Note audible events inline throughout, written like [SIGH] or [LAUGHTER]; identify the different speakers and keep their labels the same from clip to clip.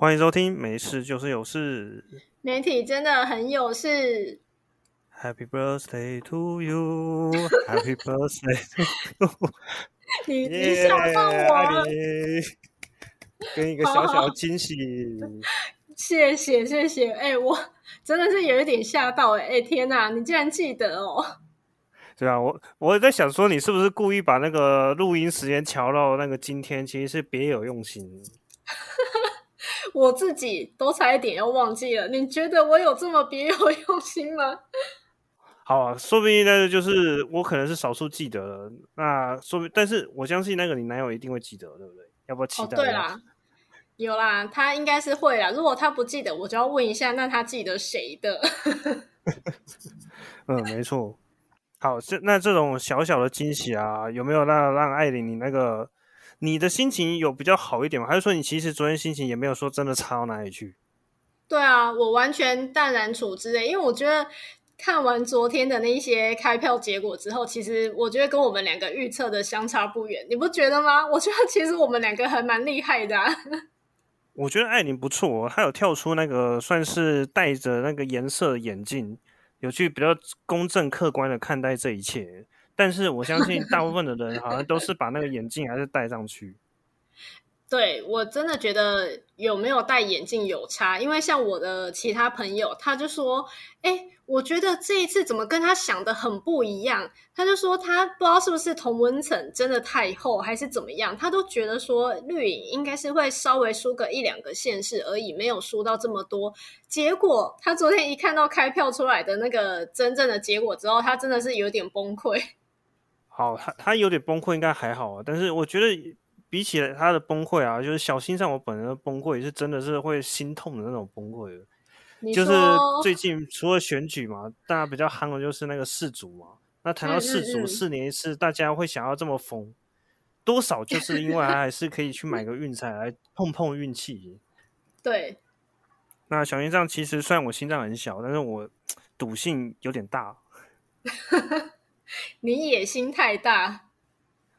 Speaker 1: 欢迎收听，没事就是有事。
Speaker 2: 媒体真的很有事。
Speaker 1: Happy birthday to you, Happy birthday to you！[LAUGHS]
Speaker 2: 你你
Speaker 1: 耶
Speaker 2: 吓到我了，
Speaker 1: 爱你跟一个小小的惊喜。
Speaker 2: 谢谢谢谢。哎、我真的是有一点吓到哎、哎天哪，你竟然记得哦！
Speaker 1: 对啊，我我在想说，你是不是故意把那个录音时间调到那个今天？其实是别有用心。
Speaker 2: 我自己都差一点要忘记了。你觉得我有这么别有 [LAUGHS] 用心吗？
Speaker 1: 好啊，说不定那个就是我可能是少数记得了。那说不，但是我相信那个你男友一定会记得，对不对？要不要期
Speaker 2: 哦，对啦，有啦，他应该是会啦。如果他不记得，我就要问一下，那他记得谁的？[LAUGHS]
Speaker 1: 嗯，没错。好，这那这种小小的惊喜啊，有没有让让艾琳你那个你的心情有比较好一点吗？还是说你其实昨天心情也没有说真的差到哪里去？
Speaker 2: 对啊，我完全淡然处之诶，因为我觉得看完昨天的那一些开票结果之后，其实我觉得跟我们两个预测的相差不远，你不觉得吗？我觉得其实我们两个还蛮厉害的、啊。[LAUGHS]
Speaker 1: 我觉得艾琳不错，她有跳出那个算是戴着那个颜色的眼镜，有去比较公正客观的看待这一切。但是我相信大部分的人好像都是把那个眼镜还是戴上去。[LAUGHS]
Speaker 2: 对我真的觉得有没有戴眼镜有差，因为像我的其他朋友，他就说：“哎，我觉得这一次怎么跟他想的很不一样？”他就说他不知道是不是同温层真的太厚，还是怎么样，他都觉得说绿影应该是会稍微输个一两个县市而已，没有输到这么多。结果他昨天一看到开票出来的那个真正的结果之后，他真的是有点崩溃。
Speaker 1: 好，他他有点崩溃，应该还好啊。但是我觉得比起他的崩溃啊，就是小心上我本人的崩溃是真的是会心痛的那种崩溃就是最近除了选举嘛，大家比较夯的就是那个世足嘛。那谈到
Speaker 2: 嗯
Speaker 1: 世足，四年一次，大家会想要这么疯，多少就是因为他还是可以去买个运彩来碰碰运气。[LAUGHS]
Speaker 2: 对，
Speaker 1: 那小心脏其实虽然我心脏很小，但是我赌性有点大。[LAUGHS] [LAUGHS]
Speaker 2: 你野心太大。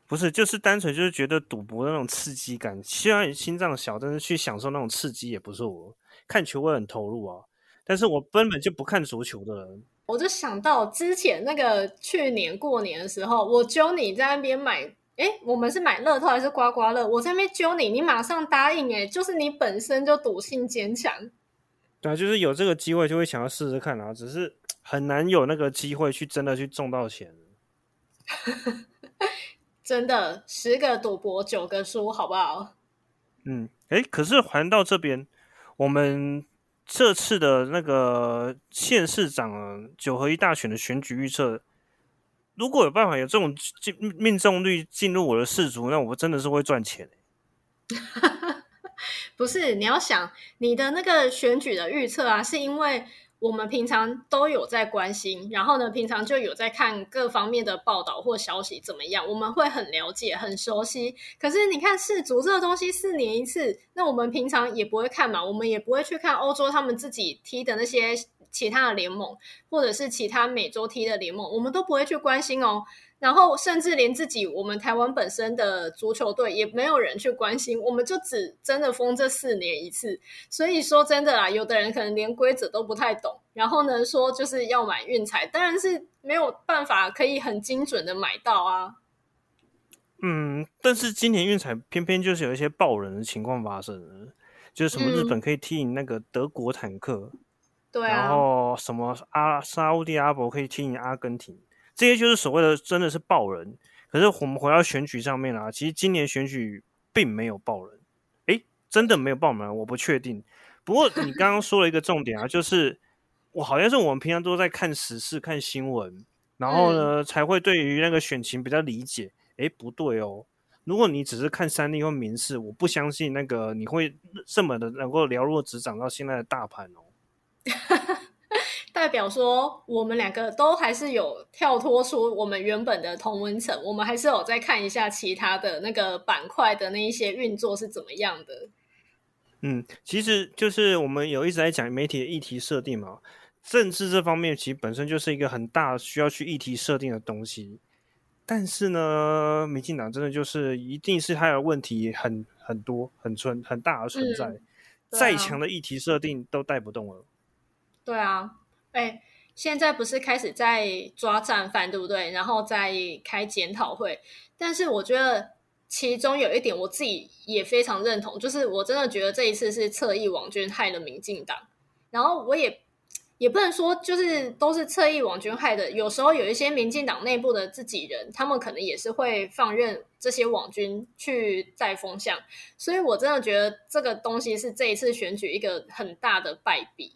Speaker 1: 不是，就是单纯就是觉得赌博的那种刺激感。虽然心脏小，但是去享受那种刺激也不是我看球会很投入啊。但是我根本就不看足球的人。
Speaker 2: 我就想到之前那个去年过年的时候，我揪你在那边买，哎，我们是买乐透还是刮刮乐？我在那边揪你，你马上答应，哎，就是你本身就赌性坚强。
Speaker 1: 对啊，就是有这个机会就会想要试试看啊，只是很难有那个机会去真的去中到钱。[LAUGHS]
Speaker 2: 真的，十个赌博九个输，好不好？
Speaker 1: 嗯，诶，可是还到这边，我们这次的那个县市长九合一大选的选举预测，如果有办法有这种进命中率进入我的氏族，那我真的是会赚钱、[LAUGHS]
Speaker 2: 不是，你要想你的那个选举的预测啊，是因为我们平常都有在关心，然后呢，平常就有在看各方面的报道或消息怎么样，我们会很了解、很熟悉。可是你看世足这个东西，四年一次，那我们平常也不会看嘛，我们也不会去看欧洲他们自己踢的那些其他的联盟，或者是其他美洲踢的联盟，我们都不会去关心哦。然后甚至连自己我们台湾本身的足球队也没有人去关心，我们就只真的封这四年一次。所以说真的啦，有的人可能连规则都不太懂，然后呢说就是要买运彩，当然是没有办法可以很精准的买到啊。
Speaker 1: 嗯，但是今年运彩偏偏就是有一些爆人的情况发生了，就是什么日
Speaker 2: 嗯
Speaker 1: 本可以踢赢那个德国坦克，然
Speaker 2: 对啊，
Speaker 1: 后什么阿沙乌地阿伯可以踢赢阿根廷，这些就是所谓的真的是爆人。可是我们回到选举上面啊，其实今年选举并没有爆人，诶，真的没有爆人，我不确定。不过你刚刚说了一个重点啊，[LAUGHS] 就是我好像是我们平常都在看时事、看新闻，然后呢、才会对于那个选情比较理解。诶，不对哦，如果你只是看三立或民视，我不相信那个你会这么的能够了若指掌到现在的大盘哦。[LAUGHS]
Speaker 2: 代表说我们两个都还是有跳脱出我们原本的同温层，我们还是有再看一下其他的那个板块的那一些运作是怎么样的。
Speaker 1: 嗯，其实就是我们有一直在讲媒体的议题设定嘛，政治这方面其实本身就是一个很大需要去议题设定的东西。但是呢，民进党真的就是一定是它的问题很很多、很存很大的存在。再强的议题设定都带不动了。
Speaker 2: 对啊，哎，现在不是开始在抓战犯，对不对？然后再开检讨会，但是我觉得其中有一点我自己也非常认同，就是我真的觉得这一次是侧翼网军害了民进党，然后我也。也不能说就是都是侧翼网军害的，有时候有一些民进党内部的自己人，他们可能也是会放任这些网军去带风向，所以我真的觉得这个东西是这一次选举一个很大的败笔。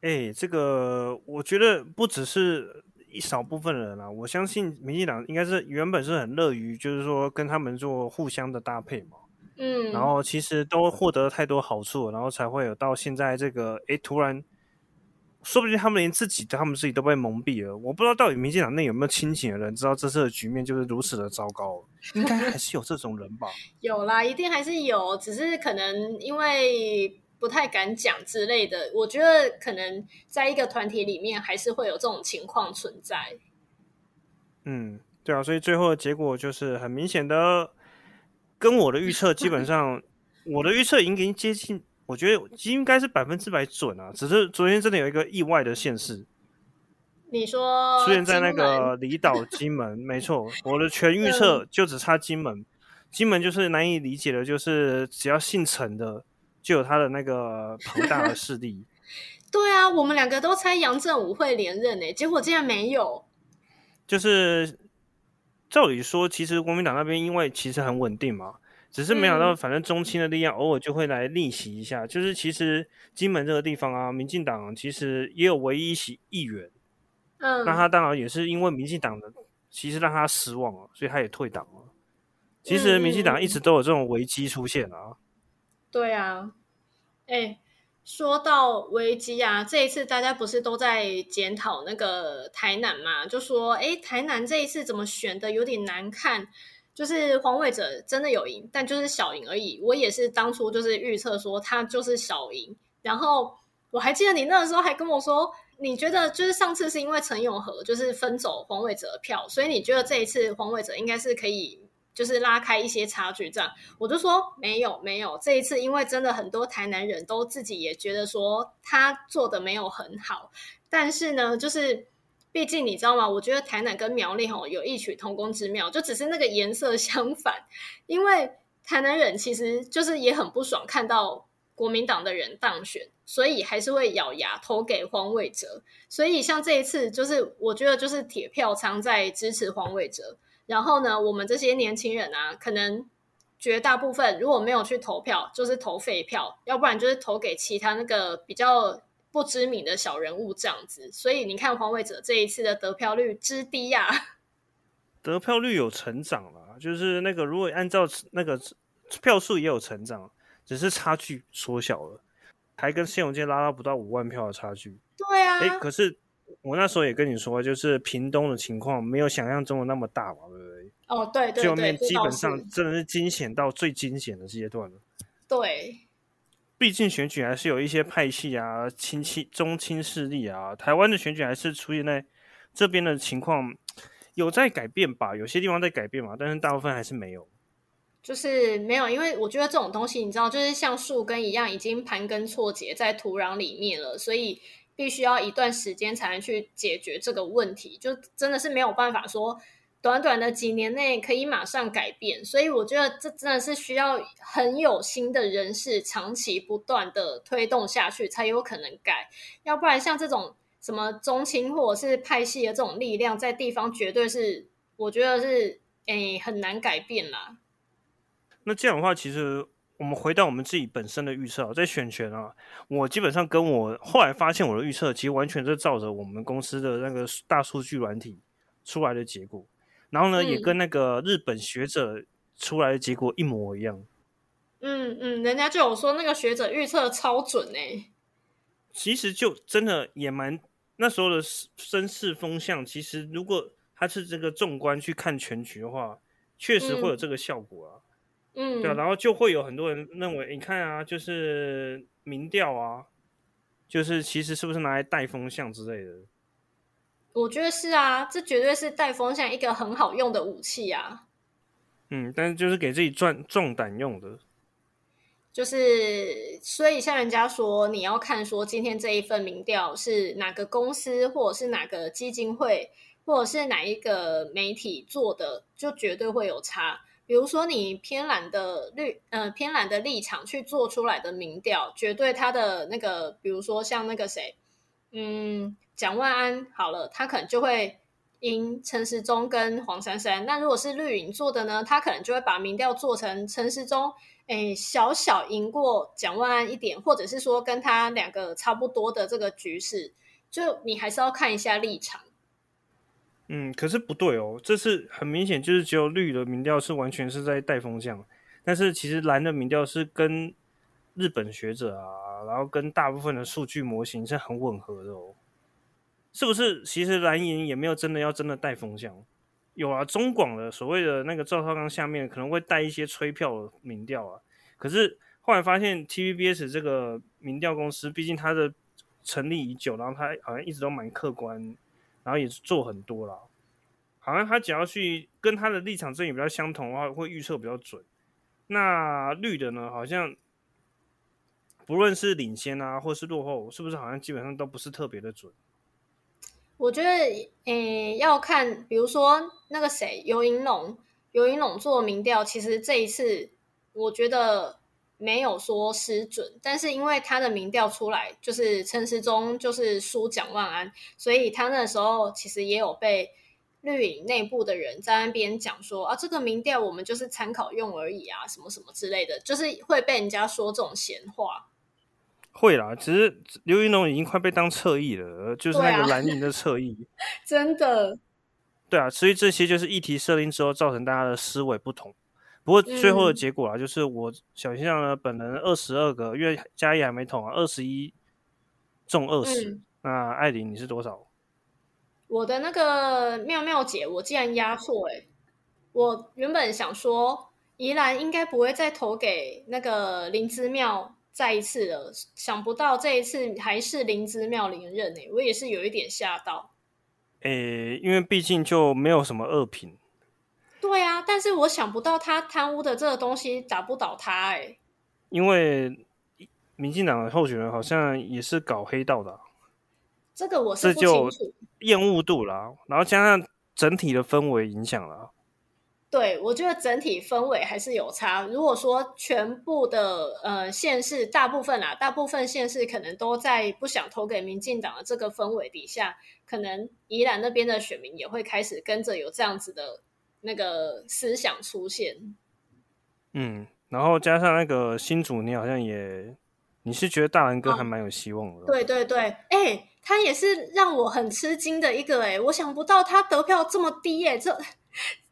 Speaker 1: 哎，这个我觉得不只是一少部分人啊，我相信民进党应该是原本是很乐于就是说跟他们做互相的搭配嘛，
Speaker 2: 嗯，
Speaker 1: 然后其实都获得太多好处，然后才会有到现在这个哎突然。说不定他们连自己他们自己都被蒙蔽了。我不知道到底民进党内有没有清醒的人知道这次的局面就是如此的糟糕。应该还是有这种人吧？[LAUGHS]
Speaker 2: 有啦，一定还是有，只是可能因为不太敢讲之类的。我觉得可能在一个团体里面还是会有这种情况存在。
Speaker 1: 嗯，对啊，所以最后的结果就是很明显的，跟我的预测基本上，[LAUGHS] 我的预测已经接近。我觉得应该是百分之百准啊，只是昨天真的有一个意外的现实。
Speaker 2: 你说
Speaker 1: 出现在那个离岛金门，没错，我的全预测就只差金门。金门就是难以理解的，就是只要姓陈的，就有他的那个庞大的势力。[LAUGHS]
Speaker 2: 对啊，我们两个都猜杨振武会连任诶，结果竟然没有。
Speaker 1: 就是照理说，其实国民党那边因为其实很稳定嘛。只是没想到，反正中青的力量偶尔就会来逆袭一下。就是其实金门这个地方啊，民进党其实也有唯一一席议员，
Speaker 2: 嗯，
Speaker 1: 那他当然也是因为民进党的，其实让他失望了，所以他也退党了。其实民进党一直都有这种危机出现啊。
Speaker 2: 对啊，哎，说到危机啊，这一次大家不是都在检讨那个台南嘛？就说，哎，台南这一次怎么选的有点难看。就是黄伟哲真的有赢，但就是小赢而已。我也是当初就是预测说他就是小赢，然后我还记得你那个时候还跟我说，你觉得就是上次是因为陈永和就是分走黄伟哲票，所以你觉得这一次黄伟哲应该是可以就是拉开一些差距。这样我就说没有没有，这一次因为真的很多台南人都自己也觉得说他做的没有很好，但是呢就是。毕竟你知道吗？我觉得台南跟苗栗吼有异曲同工之妙，就只是那个颜色相反。因为台南人其实就是也很不爽看到国民党的人当选，所以还是会咬牙投给黄伟哲。所以像这一次，就是我觉得就是铁票仓在支持黄伟哲。然后呢，我们这些年轻人啊，可能绝大部分如果没有去投票，就是投废票，要不然就是投给其他那个比较。不知名的小人物这样子，所以你看黄伟哲这一次的得票率之低呀，[LAUGHS]
Speaker 1: 得票率有成长了，就是那个如果按照那个票数也有成长，只是差距缩小了，还跟谢永健拉到不到五万票的差距。
Speaker 2: 对啊，
Speaker 1: 哎，可是我那时候也跟你说，就是屏东的情况没有想象中的那么大吧，对不对？
Speaker 2: 哦，对对对，
Speaker 1: 基本上真的是惊险到最惊险的阶段了。
Speaker 2: 对。
Speaker 1: 毕竟选举还是有一些派系啊、亲戚、中亲势力啊。台湾的选举还是出现在这边的情况有在改变吧？有些地方在改变嘛，但是大部分还是没有。
Speaker 2: 就是没有，因为我觉得这种东西，你知道，就是像树根一样，已经盘根错节在土壤里面了，所以必须要一段时间才能去解决这个问题。就真的是没有办法说。短短的几年内可以马上改变，所以我觉得这真的是需要很有心的人士长期不断的推动下去才有可能改，要不然像这种什么中青或者是派系的这种力量，在地方绝对是我觉得是诶很难改变啦。
Speaker 1: 那这样的话，其实我们回到我们自己本身的预测，在选权啊，我基本上跟我后来发现我的预测，其实完全是照着我们公司的那个大数据软体出来的结果。然后呢，也跟那个日本学者出来的结果一模一样。
Speaker 2: 嗯嗯，人家就有说那个学者预测超准哎。
Speaker 1: 其实就真的也蛮那时候的声势风向，其实如果他是这个纵观去看全局的话，确实会有这个效果啊。
Speaker 2: 嗯，
Speaker 1: 对啊，然后就会有很多人认为，你看啊，就是民调啊，就是其实是不是拿来带风向之类的。
Speaker 2: 我觉得是啊，这绝对是带风向一个很好用的武器啊。
Speaker 1: 嗯，但是就是给自己壮壮胆用的。
Speaker 2: 就是所以像人家说，你要看说今天这一份民调是哪个公司或者是哪个基金会或者是哪一个媒体做的，就绝对会有差。比如说你偏蓝的绿呃偏蓝的立场去做出来的民调，绝对他的那个，比如说像那个谁，嗯，蒋万安好了，他可能就会。赢陈时中跟黄珊珊，那如果是绿营做的呢？他可能就会把民调做成陈时中，哎，小小赢过蒋万安一点，或者是说跟他两个差不多的这个局势，就你还是要看一下立场。
Speaker 1: 嗯，可是不对哦，这是很明显，就是只有绿的民调是完全是在带风向，但是其实蓝的民调是跟日本学者啊，然后跟大部分的数据模型是很吻合的哦。是不是？其实蓝营也没有真的要真的带风向，有啊，中广的所谓的那个赵少康下面可能会带一些催票的民调啊。可是后来发现 TVBS 这个民调公司，毕竟它的成立已久，然后它好像一直都蛮客观，然后也是做很多了。好像他只要去跟他的立场阵营比较相同的话，会预测比较准。那绿的呢，好像不论是领先啊，或是落后，是不是好像基本上都不是特别的准？
Speaker 2: 我觉得，诶，要看，比如说那个谁，尤银龙，尤银龙做民调，其实这一次我觉得没有说失准，但是因为他的民调出来，就是陈时中就是输蒋万安，所以他那时候其实也有被绿营内部的人在那边讲说啊，这个民调我们就是参考用而已啊，什么什么之类的，就是会被人家说这种闲话。
Speaker 1: 会啦，其实刘云龙已经快被当侧翼了，就是那个蓝营的侧翼。[LAUGHS]
Speaker 2: 真的。
Speaker 1: 对啊，所以这些就是议题设定之后造成大家的思维不同。不过最后的结果啊，就是我小先生呢本人二十二个，因为嘉义还没捅啊，二十一中二十。那艾琳你是多少？
Speaker 2: 我的那个妙妙姐，我竟然压错哎！我原本想说宜兰应该不会再投给那个林之妙。再一次了，想不到这一次还是灵芝妙连任诶，我也是有一点吓到。
Speaker 1: 诶，因为毕竟就没有什么恶评。
Speaker 2: 但是我想不到他贪污的这个东西打不倒他诶。
Speaker 1: 因为民进党的候选人好像也是搞黑道的。
Speaker 2: 这个我是不清楚。
Speaker 1: 厌恶度啦，然后加上整体的氛围影响了。
Speaker 2: 对，我觉得整体氛围还是有差。如果说全部的呃县市，大部分啊，大部分县市可能都在不想投给民进党的这个氛围底下，可能宜兰那边的选民也会开始跟着有这样子的那个思想出现。
Speaker 1: 嗯，然后加上那个新主，你好像也你是觉得大蓝哥还蛮有希望的。
Speaker 2: 对对对，哎，他也是让我很吃惊的一个哎，我想不到他得票这么低哎，这。[LAUGHS]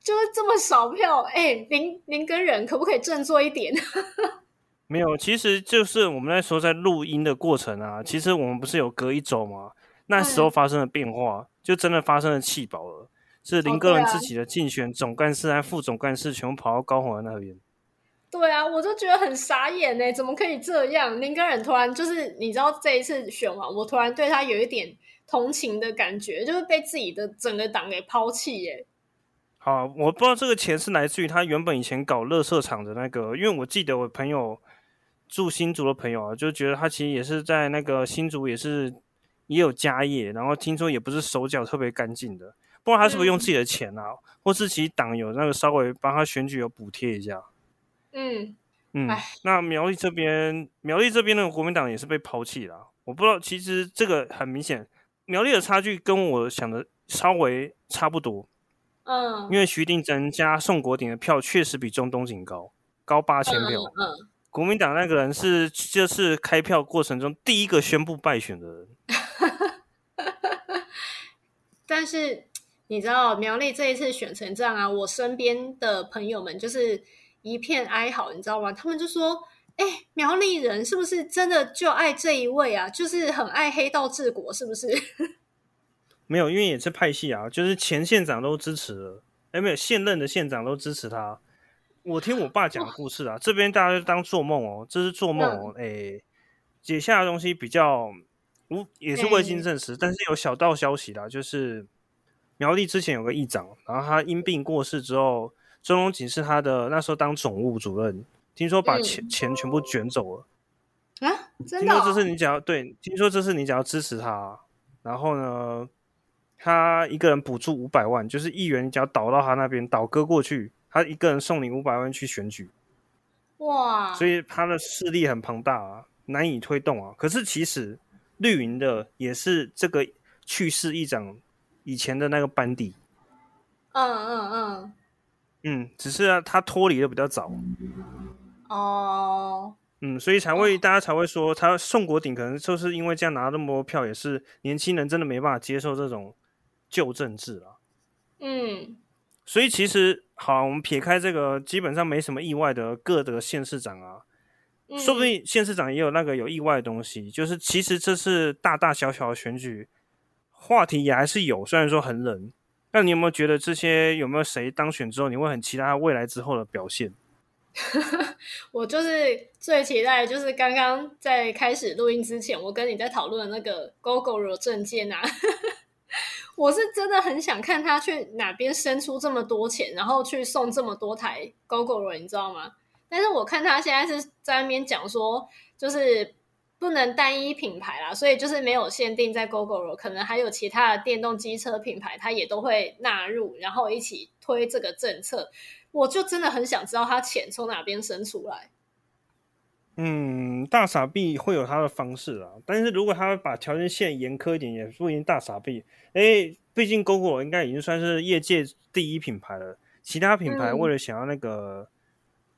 Speaker 2: 就是这么少票，哎，您您跟人可不可以振作一点？[LAUGHS]
Speaker 1: 没有，其实就是我们那时候在录音的过程啊，其实我们不是有隔一周吗？那时候发生了变化，就真的发生了气保了，是林个人自己的竞选总干事和副总干事全部跑到高雄那边。
Speaker 2: 对啊，我就觉得很傻眼呢，怎么可以这样？林根人突然就是，你知道这一次选完，我突然对他有一点同情的感觉，就是被自己的整个党给抛弃耶。
Speaker 1: 好，我不知道这个钱是来自于他原本以前搞乐色场的那个，因为我记得我朋友住新竹的朋友啊，就觉得他其实也是在那个新竹也是也有家业，然后听说也不是手脚特别干净的，不知道他是不是用自己的钱啊，或是其实党有那个稍微帮他选举有补贴一下。
Speaker 2: 嗯
Speaker 1: 嗯，那苗栗这边苗栗这边的国民党也是被抛弃了，我不知道，其实这个很明显，苗栗的差距跟我想的稍微差不多。
Speaker 2: 嗯，
Speaker 1: 因为徐定珍加宋国鼎的票确实比中东锦高，高八千票。
Speaker 2: 嗯，
Speaker 1: 国民党那个人是这次开票过程中第一个宣布败选的人。[LAUGHS]
Speaker 2: 但是你知道苗栗这一次选成这样啊，我身边的朋友们就是一片哀嚎，你知道吗？他们就说：“哎，苗栗人是不是真的就爱这一位啊？就是很爱黑道治国，是不是？” [LAUGHS]
Speaker 1: 没有，因为也是派系啊，就是前县长都支持了，哎，没有现任的县长都支持他。我听我爸讲故事啊，这边大家就当做梦哦，这是做梦哦，哎，解下的东西比较无，也是未经证实，但是有小道消息啦，就是苗栗之前有个议长，然后他因病过世之后，周荣锦是他的那时候当总务主任，听说把钱钱全部卷走了。
Speaker 2: 啊，真的、
Speaker 1: 听说这
Speaker 2: 哦？
Speaker 1: 是你只要对，听说这是你只要支持他，然后呢，他一个人补助五百万，就是议员，你只要倒到他那边，倒戈过去，他一个人送你五百万去选举，
Speaker 2: 哇！
Speaker 1: 所以他的势力很庞大啊，难以推动啊。可是其实绿营的也是这个去世议长以前的那个班底，
Speaker 2: 嗯嗯嗯，
Speaker 1: 嗯，只是啊，他脱离的比较早，
Speaker 2: 哦，
Speaker 1: 嗯，所以才会大家才会说他宋国鼎可能就是因为这样拿那么多票，也是年轻人真的没办法接受这种旧政治啊。
Speaker 2: 嗯。
Speaker 1: 所以其实好，我们撇开这个，基本上没什么意外的各的县市长啊，
Speaker 2: 嗯，
Speaker 1: 说不定县市长也有那个有意外的东西，就是其实这是大大小小的选举，话题也还是有，虽然说很冷。那你有没有觉得这些有没有谁当选之后，你会很期待他未来之后的表现？[LAUGHS]
Speaker 2: 我就是最期待，就是刚刚在开始录音之前，我跟你在讨论那个 Google 证件啊，[LAUGHS] 我是真的很想看他去哪边生出这么多钱，然后去送这么多台 GoGo 你知道吗？但是我看他现在是在那边讲说，就是不能单一品牌啦，所以就是没有限定在 GoGo 可能还有其他的电动机车品牌，它也都会纳入，然后一起推这个政策。我就真的很想知道他钱从哪边生出来。
Speaker 1: 嗯，大傻逼会有他的方式啊，但是如果他把条件限严苛一点，也不一定大傻逼。哎，毕竟 GoGo 应该已经算是业界第一品牌了，其他品牌
Speaker 2: 嗯
Speaker 1: 为了想要那个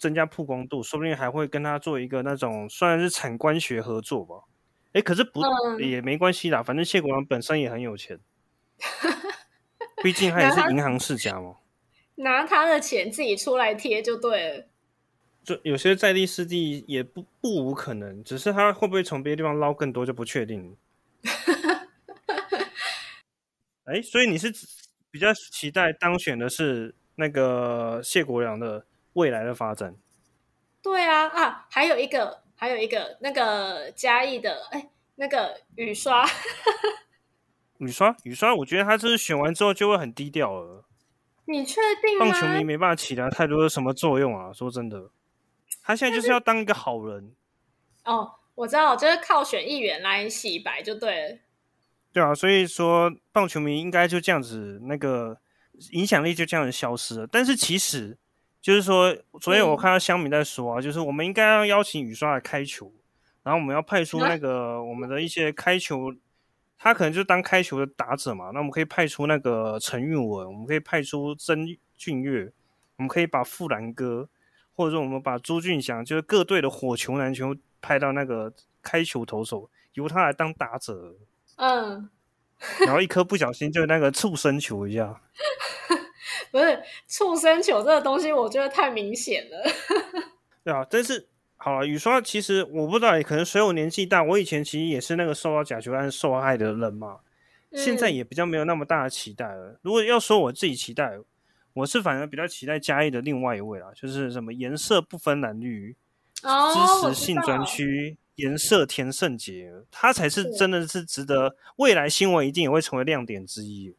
Speaker 1: 增加曝光度，说不定还会跟他做一个那种算是产官学合作吧。哎，可是不、
Speaker 2: 嗯
Speaker 1: 也没关系啦，反正谢国良本身也很有钱，[LAUGHS] 毕竟他也是银行世家嘛。[LAUGHS]
Speaker 2: 拿他的钱自己出来贴就对了。
Speaker 1: 就有些在地师弟也不不无可能，只是他会不会从别的地方捞更多就不确定。[LAUGHS] 哎，所以你是比较期待当选的是那个谢国良的未来的发展？
Speaker 2: 对啊啊，还有一个，还有一个那个嘉义的，哎，那个雨刷，
Speaker 1: 雨刷，雨刷，我觉得他这是选完之后就会很低调了。
Speaker 2: 你确定吗？
Speaker 1: 棒球迷没办法起到太多的什么作用啊！说真的，他现在就是要当一个好人，
Speaker 2: 哦，我知道，就是靠选议员来洗白就对了。
Speaker 1: 对啊，所以说棒球迷应该就这样子，那个影响力就这样子消失了。但是其实就是说，昨天我
Speaker 2: 嗯
Speaker 1: 看到香米在说啊，就是我们应该要邀请雨刷来开球，然后我们要派出那个我们的一些开球，他可能就当开球的打者嘛。那我们可以派出那个陈韵文，我们可以派出曾俊岳，我们可以把富兰哥，或者说我们把朱俊祥，就是各队的火球男全部派到那个开球投手，由他来当打者。
Speaker 2: 嗯，
Speaker 1: 然后一颗不小心就那个畜生球一下，
Speaker 2: 不是畜生球这个东西，我觉得太明显了。[LAUGHS]
Speaker 1: 对啊。但是好了，雨刷其实我不知道，可能随我年纪大，我以前其实也是那个受到假球案受害的人嘛，现在
Speaker 2: 嗯
Speaker 1: 也比较没有那么大的期待了。如果要说我自己期待，我是反而比较期待嘉义的另外一位啦，就是什么颜色不分蓝绿，
Speaker 2: 哦，
Speaker 1: 支持性专区。颜色田圣杰，他才是
Speaker 2: 是
Speaker 1: 真的是值得未来新闻一定也会成为亮点之一。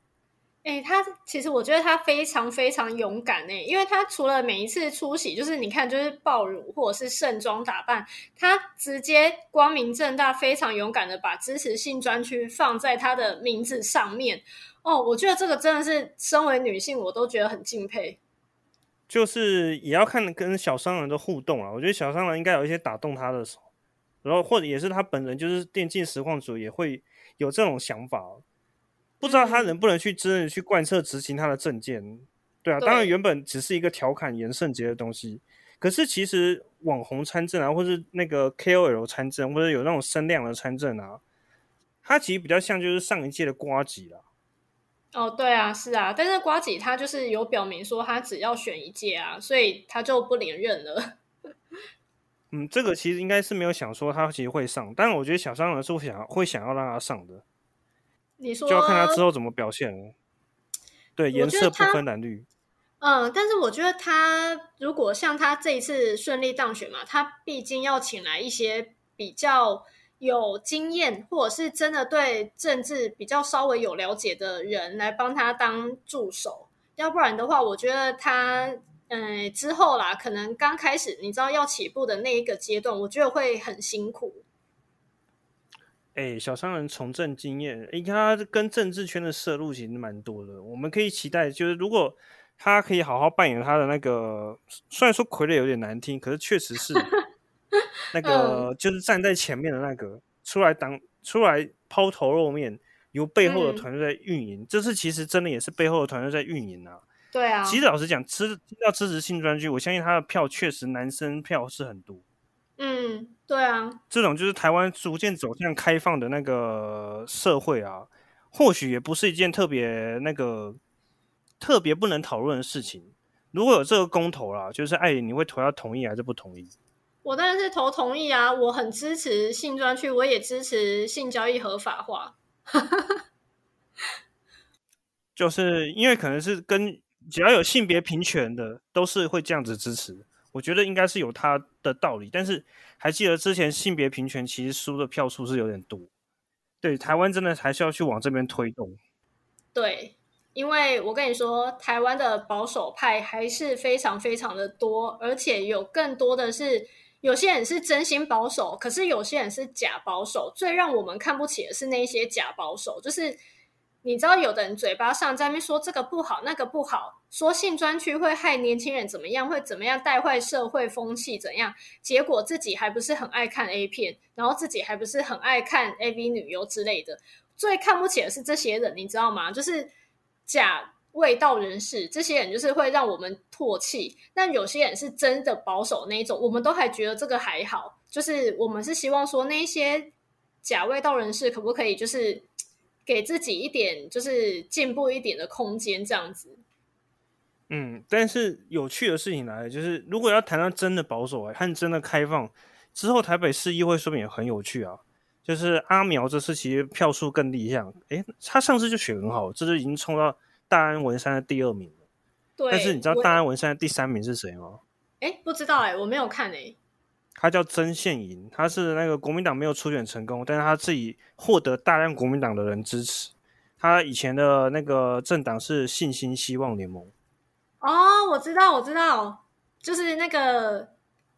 Speaker 2: 哎、他其实我觉得他非常非常勇敢哎、因为他除了每一次出席，就是你看，就是爆乳或者是盛装打扮，他直接光明正大、非常勇敢的把支持性专区放在他的名字上面。哦，我觉得这个真的是身为女性，我都觉得很敬佩。
Speaker 1: 就是也要看跟小商人的互动啊。我觉得小商人应该有一些打动他的手，然后或者也是他本人就是电竞实况组也会有这种想法。不知道他
Speaker 2: 嗯
Speaker 1: 能不能去真的去贯彻执行他的政见？对啊，
Speaker 2: 对
Speaker 1: 当然原本只是一个调侃严圣杰的东西，可是其实网红参政啊，或是那个 KOL 参政，或者有那种声量的参政啊，他其实比较像就是上一届的瓜吉啦。
Speaker 2: 哦，对啊，是啊，但是瓜吉他就是有表明说他只要选一届啊，所以他就不连任了。
Speaker 1: 嗯，这个其实应该是没有想说他其实会上，但我觉得小商人是会想会想要让他上的。
Speaker 2: 你说
Speaker 1: 就要看他之后怎么表现了。对，颜色不分蓝绿。
Speaker 2: 嗯，但是我觉得他如果像他这一次顺利当选嘛，他毕竟要请来一些比较有经验，或者是真的对政治比较稍微有了解的人来帮他当助手，要不然的话，我觉得他呃之后啦，可能刚开始你知道要起步的那一个阶段，我觉得会很辛苦。
Speaker 1: 哎，小商人从政经验，哎，他跟政治圈的涉入其实蛮多的。我们可以期待，就是如果他可以好好扮演他的那个，虽然说傀儡有点难听，可是确实是那 [LAUGHS] 个，就是站在前面的那个，出来当出来抛头露面，由背后的团队在运营。这次其实真的也是背后的团队在运营啊。
Speaker 2: 对啊。
Speaker 1: 其实老实讲，支要支持性专区，我相信他的票确实男生票是很多。
Speaker 2: 嗯，对啊，
Speaker 1: 这种就是台湾逐渐走向开放的那个社会啊，或许也不是一件特别那个特别不能讨论的事情。如果有这个公投啦，就是艾琳，你会投要同意还是不同意？
Speaker 2: 我当然是投同意啊，我很支持性专区，我也支持性交易合法化。[LAUGHS]
Speaker 1: 就是因为可能是跟只要有性别平权的，都是会这样子支持。我觉得应该是有它的道理，但是还记得之前性别平权其实输的票数是有点多，对台湾真的还是要去往这边推动。
Speaker 2: 对，因为我跟你说，台湾的保守派还是非常非常的多，而且有更多的是有些人是真心保守，可是有些人是假保守。最让我们看不起的是那些假保守，就是。你知道有的人嘴巴上在那边说这个不好那个不好，说性专区会害年轻人怎么样，会怎么样带坏社会风气怎样？结果自己还不是很爱看 A 片，然后自己还不是很爱看 AV 女优之类的。最看不起的是这些人，你知道吗？就是假味道人士，这些人就是会让我们唾弃。但有些人是真的保守那一种，我们都还觉得这个还好。就是我们是希望说那些假味道人士可不可以就是。给自己一点就是进步一点的空间，这样子。
Speaker 1: 嗯，但是有趣的事情来了，就是如果要谈到真的保守和真的开放之后，台北市议会说明也很有趣啊。就是阿苗这次其实票数更理想，诶，他上次就选很好，这就已经冲到大安文山的第二名了。
Speaker 2: 对，
Speaker 1: 但是你知道大安文山的第三名是谁吗？
Speaker 2: 哎，不知道哎，我没有看哎。
Speaker 1: 他叫曾宪营，他是那个国民党没有初选成功，但是他自己获得大量国民党的人支持。他以前的那个政党是信心希望联盟。
Speaker 2: 哦，我知道，我知道，就是那个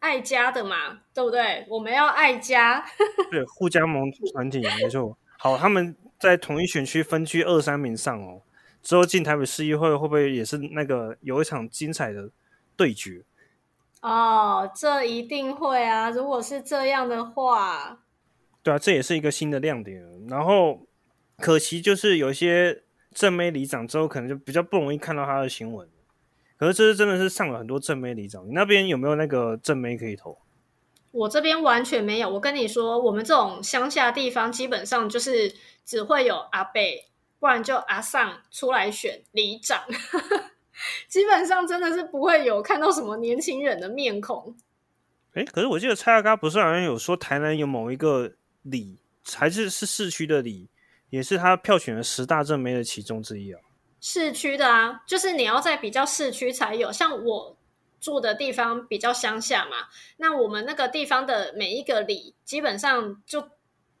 Speaker 2: 爱家的嘛，对不对？我们要爱家。[LAUGHS]
Speaker 1: 对，互加盟团体没错。好，他们在同一选区分区二三名上哦，之后进台北市议会会不会也是那个有一场精彩的对决？
Speaker 2: 哦，这一定会啊！如果是这样的话，
Speaker 1: 对啊，这也是一个新的亮点。然后可惜就是有一些正妹里长之后，可能就比较不容易看到他的新闻。可是这次真的是上了很多正妹里长，你那边有没有那个正妹可以投？
Speaker 2: 我这边完全没有。我跟你说，我们这种乡下地方，基本上就是只会有阿贝，不然就阿尚出来选里长。[LAUGHS] [LAUGHS] 基本上真的是不会有看到什么年轻人的面孔。
Speaker 1: 哎，可是我记得蔡阿嘎不是好像有说台南有某一个里，还是是市区的里，也是他票选的十大正妹的其中之一啊。
Speaker 2: 市区的啊，就是你要在比较市区才有。像我住的地方比较乡下嘛，那我们那个地方的每一个里，基本上就。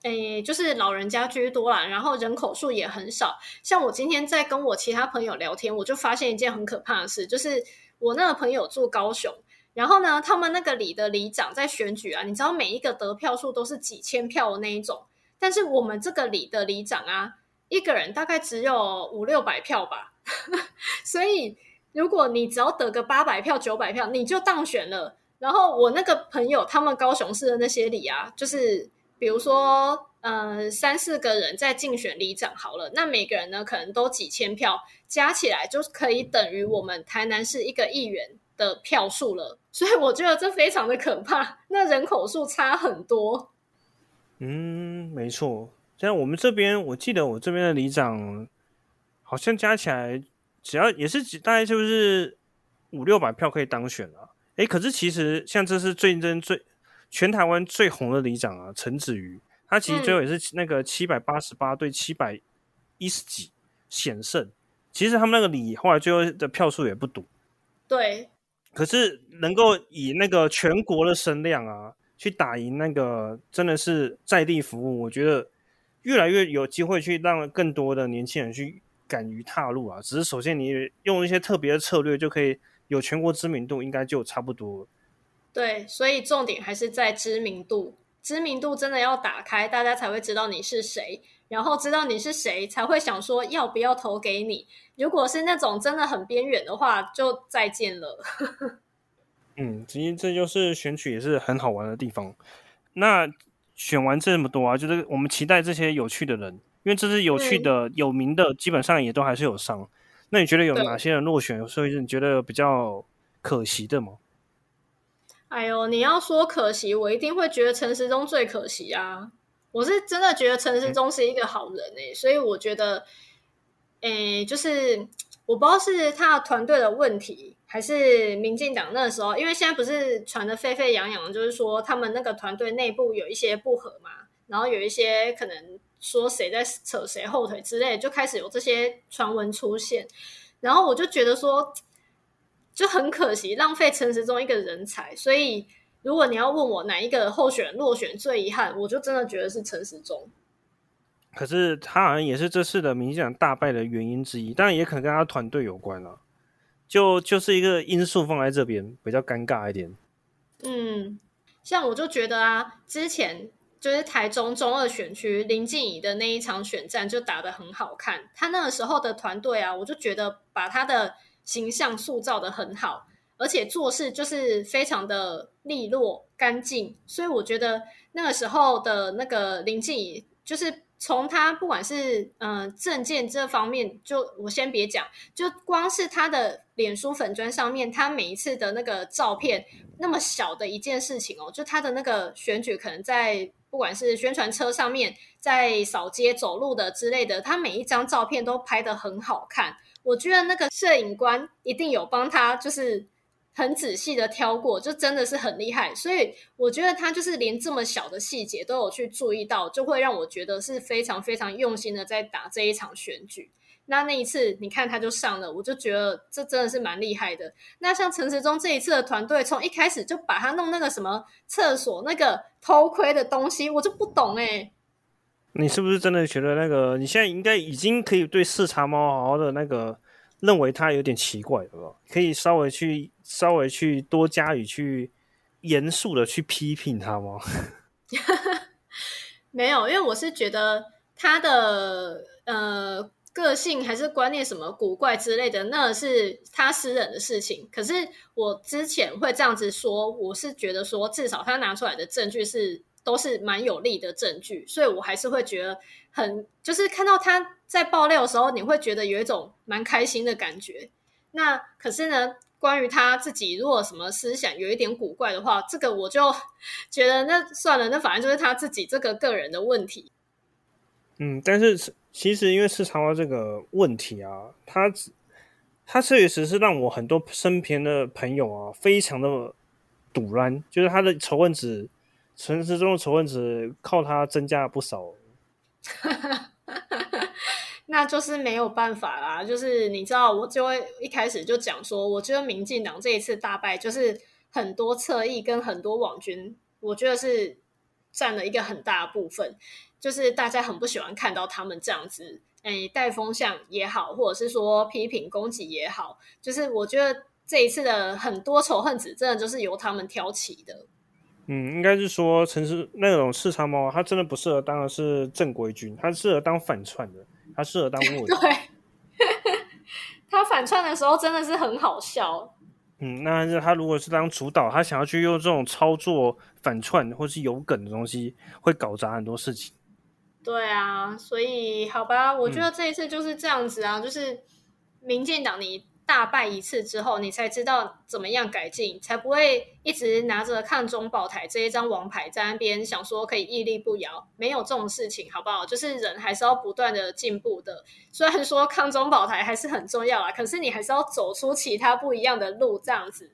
Speaker 2: 诶，就是老人家居多啦，然后人口数也很少。像我今天在跟我其他朋友聊天，我就发现一件很可怕的事，就是我那个朋友住高雄，然后呢，他们那个里的里长在选举啊，你知道每一个得票数都是几千票的那一种，但是我们这个里的里长啊，一个人大概只有五六百票吧，[LAUGHS] 所以如果你只要得个八百票、九百票，你就当选了。然后我那个朋友他们高雄市的那些里啊，就是。比如说，呃，三四个人在竞选里长好了，那每个人呢可能都几千票，加起来就可以等于我们台南市一个议员的票数了。所以我觉得这非常的可怕，那人口数差很多。
Speaker 1: 嗯，没错。像我们这边，我记得我这边的里长好像加起来只要也是大概就是五六百票可以当选了。哎，可是其实像这是最真最。全台湾最红的里长啊，陈子瑜，他其实最后也是那个七百八十八对七百一十几险胜。其实他们那个里后来最后的票数也不多，
Speaker 2: 对。
Speaker 1: 可是能够以那个全国的声量啊，去打赢那个真的是在地服务，我觉得越来越有机会去让更多的年轻人去敢于踏入啊。只是首先你用一些特别的策略，就可以。有全国知名度，应该就差不多。
Speaker 2: 对，所以重点还是在知名度，知名度真的要打开，大家才会知道你是谁，然后知道你是谁，才会想说要不要投给你。如果是那种真的很边缘的话，就再见了。[LAUGHS]
Speaker 1: 嗯，其实这就是选举也是很好玩的地方。那选完这么多啊，就是我们期待这些有趣的人，因为这是有趣的、有名的，基本上也都还是有上。那你觉得有哪些人落选？所以你觉得比较可惜的吗？
Speaker 2: 哎呦，你要说可惜，我一定会觉得陈时中最可惜啊！我是真的觉得陈时中是一个好人哎，所以我觉得，诶，就是我不知道是他的团队的问题。还是民进党那时候，因为现在不是传的沸沸扬扬，就是说他们那个团队内部有一些不和嘛，然后有一些可能说谁在扯谁后腿之类，就开始有这些传闻出现。然后我就觉得说，就很可惜，浪费陈时中一个人才。所以如果你要问我哪一个候选人落选最遗憾，我就真的觉得是陈时中。
Speaker 1: 可是他好像也是这次的民进党大败的原因之一，当然也可能跟他团队有关了。就就是一个因素放在这边比较尴尬一点。
Speaker 2: 嗯，像我就觉得啊，之前就是台中中二选区林静怡的那一场选战就打得很好看，他那个时候的团队啊，我就觉得把他的形象塑造的很好，而且做事就是非常的利落干净，所以我觉得那个时候的那个林静怡就是。从他不管是嗯证件这方面，就我先别讲，就光是他的脸书粉砖上面，他每一次的那个照片，那么小的一件事情哦，就他的那个选举，可能在不管是宣传车上面，在扫街走路的之类的，他每一张照片都拍的很好看。我觉得那个摄影官一定有帮他，就是。很仔细的挑过，就真的是很厉害，所以我觉得他就是连这么小的细节都有去注意到，就会让我觉得是非常非常用心的在打这一场选举。那那一次你看他就上了，我就觉得这真的是蛮厉害的。那像陈时中这一次的团队，从一开始就把他弄那个什么厕所那个偷窥的东西，我就不懂哎。
Speaker 1: 你是不是真的觉得那个你现在应该已经可以对视察猫好好的那个？认为他有点奇怪，对吧？可以稍微去稍微去多加以去严肃的去批评他吗？[LAUGHS]
Speaker 2: 没有，因为我是觉得他的呃个性还是观念什么古怪之类的，那是他私人的事情。可是我之前会这样子说，我是觉得说至少他拿出来的证据是。都是蛮有利的证据，所以我还是会觉得很，就是看到他在爆料的时候，你会觉得有一种蛮开心的感觉。那可是呢，关于他自己如果什么思想有一点古怪的话，这个我就 [LAUGHS] 觉得那算了，那反正就是他自己这个个人的问题。
Speaker 1: 嗯，但是其实因为市场化这个问题啊，他他确实是让我很多身边的朋友啊，非常的堵然，就是他的仇恨值。陈时中的仇恨值靠他增加了不少，[LAUGHS]
Speaker 2: 那就是没有办法啦。就是你知道，我就会一开始就讲说，我觉得民进党这一次大败，就是很多侧翼跟很多网军，我觉得是占了一个很大部分。就是大家很不喜欢看到他们这样子，哎，带风向也好，或者是说批评攻击也好，就是我觉得这一次的很多仇恨值，真的就是由他们挑起的。
Speaker 1: 嗯，应该是说城市那种市场猫，它真的不适合当的是正规军，它适合当反串的，它适合当 [LAUGHS] 卧
Speaker 2: 底。对，[LAUGHS] 它反串的时候真的是很好笑。
Speaker 1: 嗯，那是他如果是当主导，他想要去用这种操作反串或是有梗的东西，会搞砸很多事情。
Speaker 2: 对啊，所以好吧，我觉得这一次就是这样子啊，就是民进党你。大败一次之后，你才知道怎么样改进，才不会一直拿着抗中保台这一张王牌在那边想说可以屹立不摇。没有这种事情，好不好？就是人还是要不断的进步的。虽然说抗中保台还是很重要啊，可是你还是要走出其他不一样的路，这样子。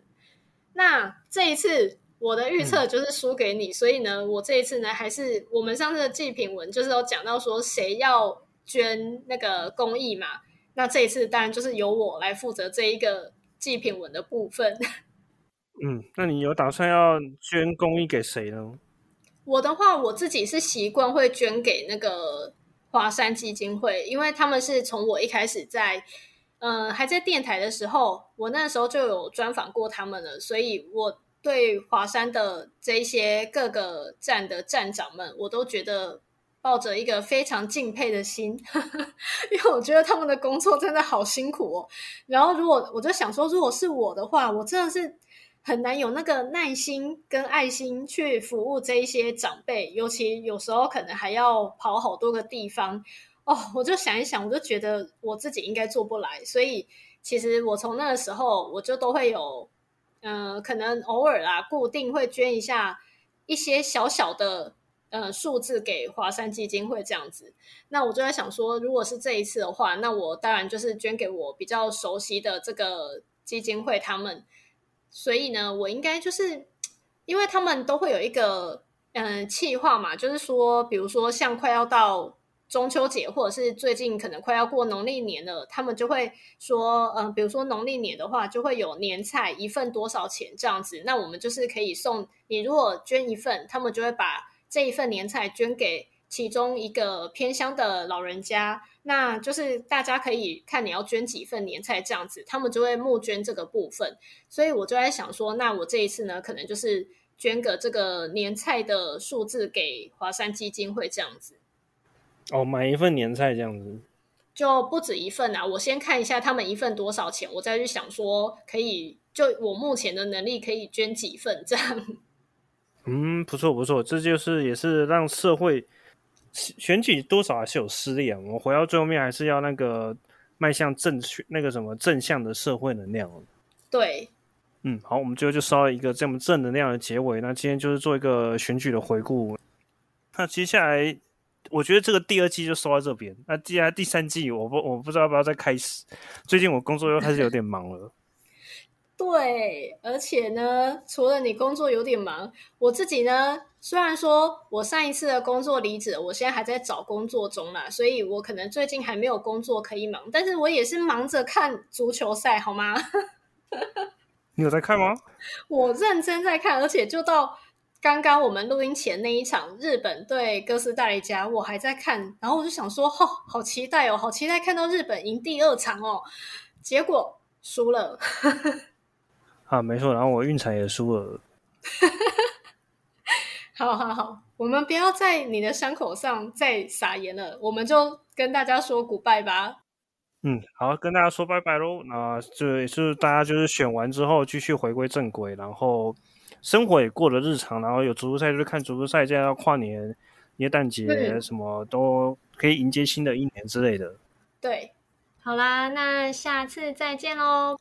Speaker 2: 那这一次我的预测就是输给你，所以呢，我这一次呢还是我们上次的祭品文就是有讲到说谁要捐那个公益嘛。那这一次当然就是由我来负责这一个祭品文的部分。[LAUGHS]
Speaker 1: 嗯，那你有打算要捐公益给谁呢？
Speaker 2: 我的话，我自己是习惯会捐给那个华山基金会，因为他们是从我一开始在嗯，还在电台的时候，我那时候就有专访过他们了，所以我对华山的这些各个站的站长们，我都觉得抱着一个非常敬佩的心，[LAUGHS] 因为我觉得他们的工作真的好辛苦哦。然后，如果我就想说，如果是我的话，我真的是很难有那个耐心跟爱心去服务这一些长辈，尤其有时候可能还要跑好多个地方。哦，我就想一想，我就觉得我自己应该做不来，所以其实我从那个时候我就都会有，嗯，可能偶尔啊，固定会捐一下一些小小的呃数字给华山基金会这样子。那我就在想说，如果是这一次的话，那我当然就是捐给我比较熟悉的这个基金会他们。所以呢，我应该就是因为他们都会有一个嗯计划嘛，就是说，比如说像快要到。中秋节，或者是最近可能快要过农历年了，他们就会说，嗯，比如说农历年的话，就会有年菜一份多少钱这样子。那我们就是可以送你，如果捐一份，他们就会把这一份年菜捐给其中一个偏乡的老人家。那就是大家可以看你要捐几份年菜这样子，他们就会募捐这个部分。所以我就在想说，那我这一次呢，可能就是捐个这个年菜的数字给华山基金会这样子。
Speaker 1: 哦，买一份年菜这样子，
Speaker 2: 就不止一份啊！我先看一下他们一份多少钱，我再去想说可以就我目前的能力可以捐几份这样。
Speaker 1: 嗯，不错不错，这就是也是让社会选举多少还是有私利啊。我回到最后面还是要那个迈向正确那个什么正向的社会能量。
Speaker 2: 对，
Speaker 1: 嗯，好，我们最后就烧了一个这么正能量的结尾。那今天就是做一个选举的回顾。那接下来。我觉得这个第二季就收到这边，那接下来第三季我不我不知道要不要再开始。最近我工作又开始有点忙了。
Speaker 2: 对，而且呢，除了你工作有点忙，我自己呢，虽然说我上一次的工作离职，我现在还在找工作中啦，所以我可能最近还没有工作可以忙，但是我也是忙着看足球赛，好吗？[LAUGHS]
Speaker 1: 你有在看吗？
Speaker 2: 我认真在看，而且就到。刚刚我们录音前那一场日本对哥斯达黎加，我还在看，然后我就想说，哦，好期待哦，好期待看到日本赢第二场哦，结果输了。[LAUGHS]
Speaker 1: 啊，没错，然后我运彩也输了。[LAUGHS]
Speaker 2: 好好好，我们不要在你的伤口上再撒盐了，我们就跟大家说 goodbye 吧。
Speaker 1: 嗯，好，跟大家说拜拜喽。那这也是大家就是选完之后继续回归正轨，然后。生活也过得日常，然后有足球赛就是看足球赛，这样要跨年、耶诞节，什么都可以迎接新的一年之类的。
Speaker 2: 对，好啦，那下次再见喽。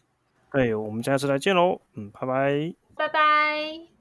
Speaker 1: 对，我们下次再见喽。嗯，拜拜。
Speaker 2: 拜拜。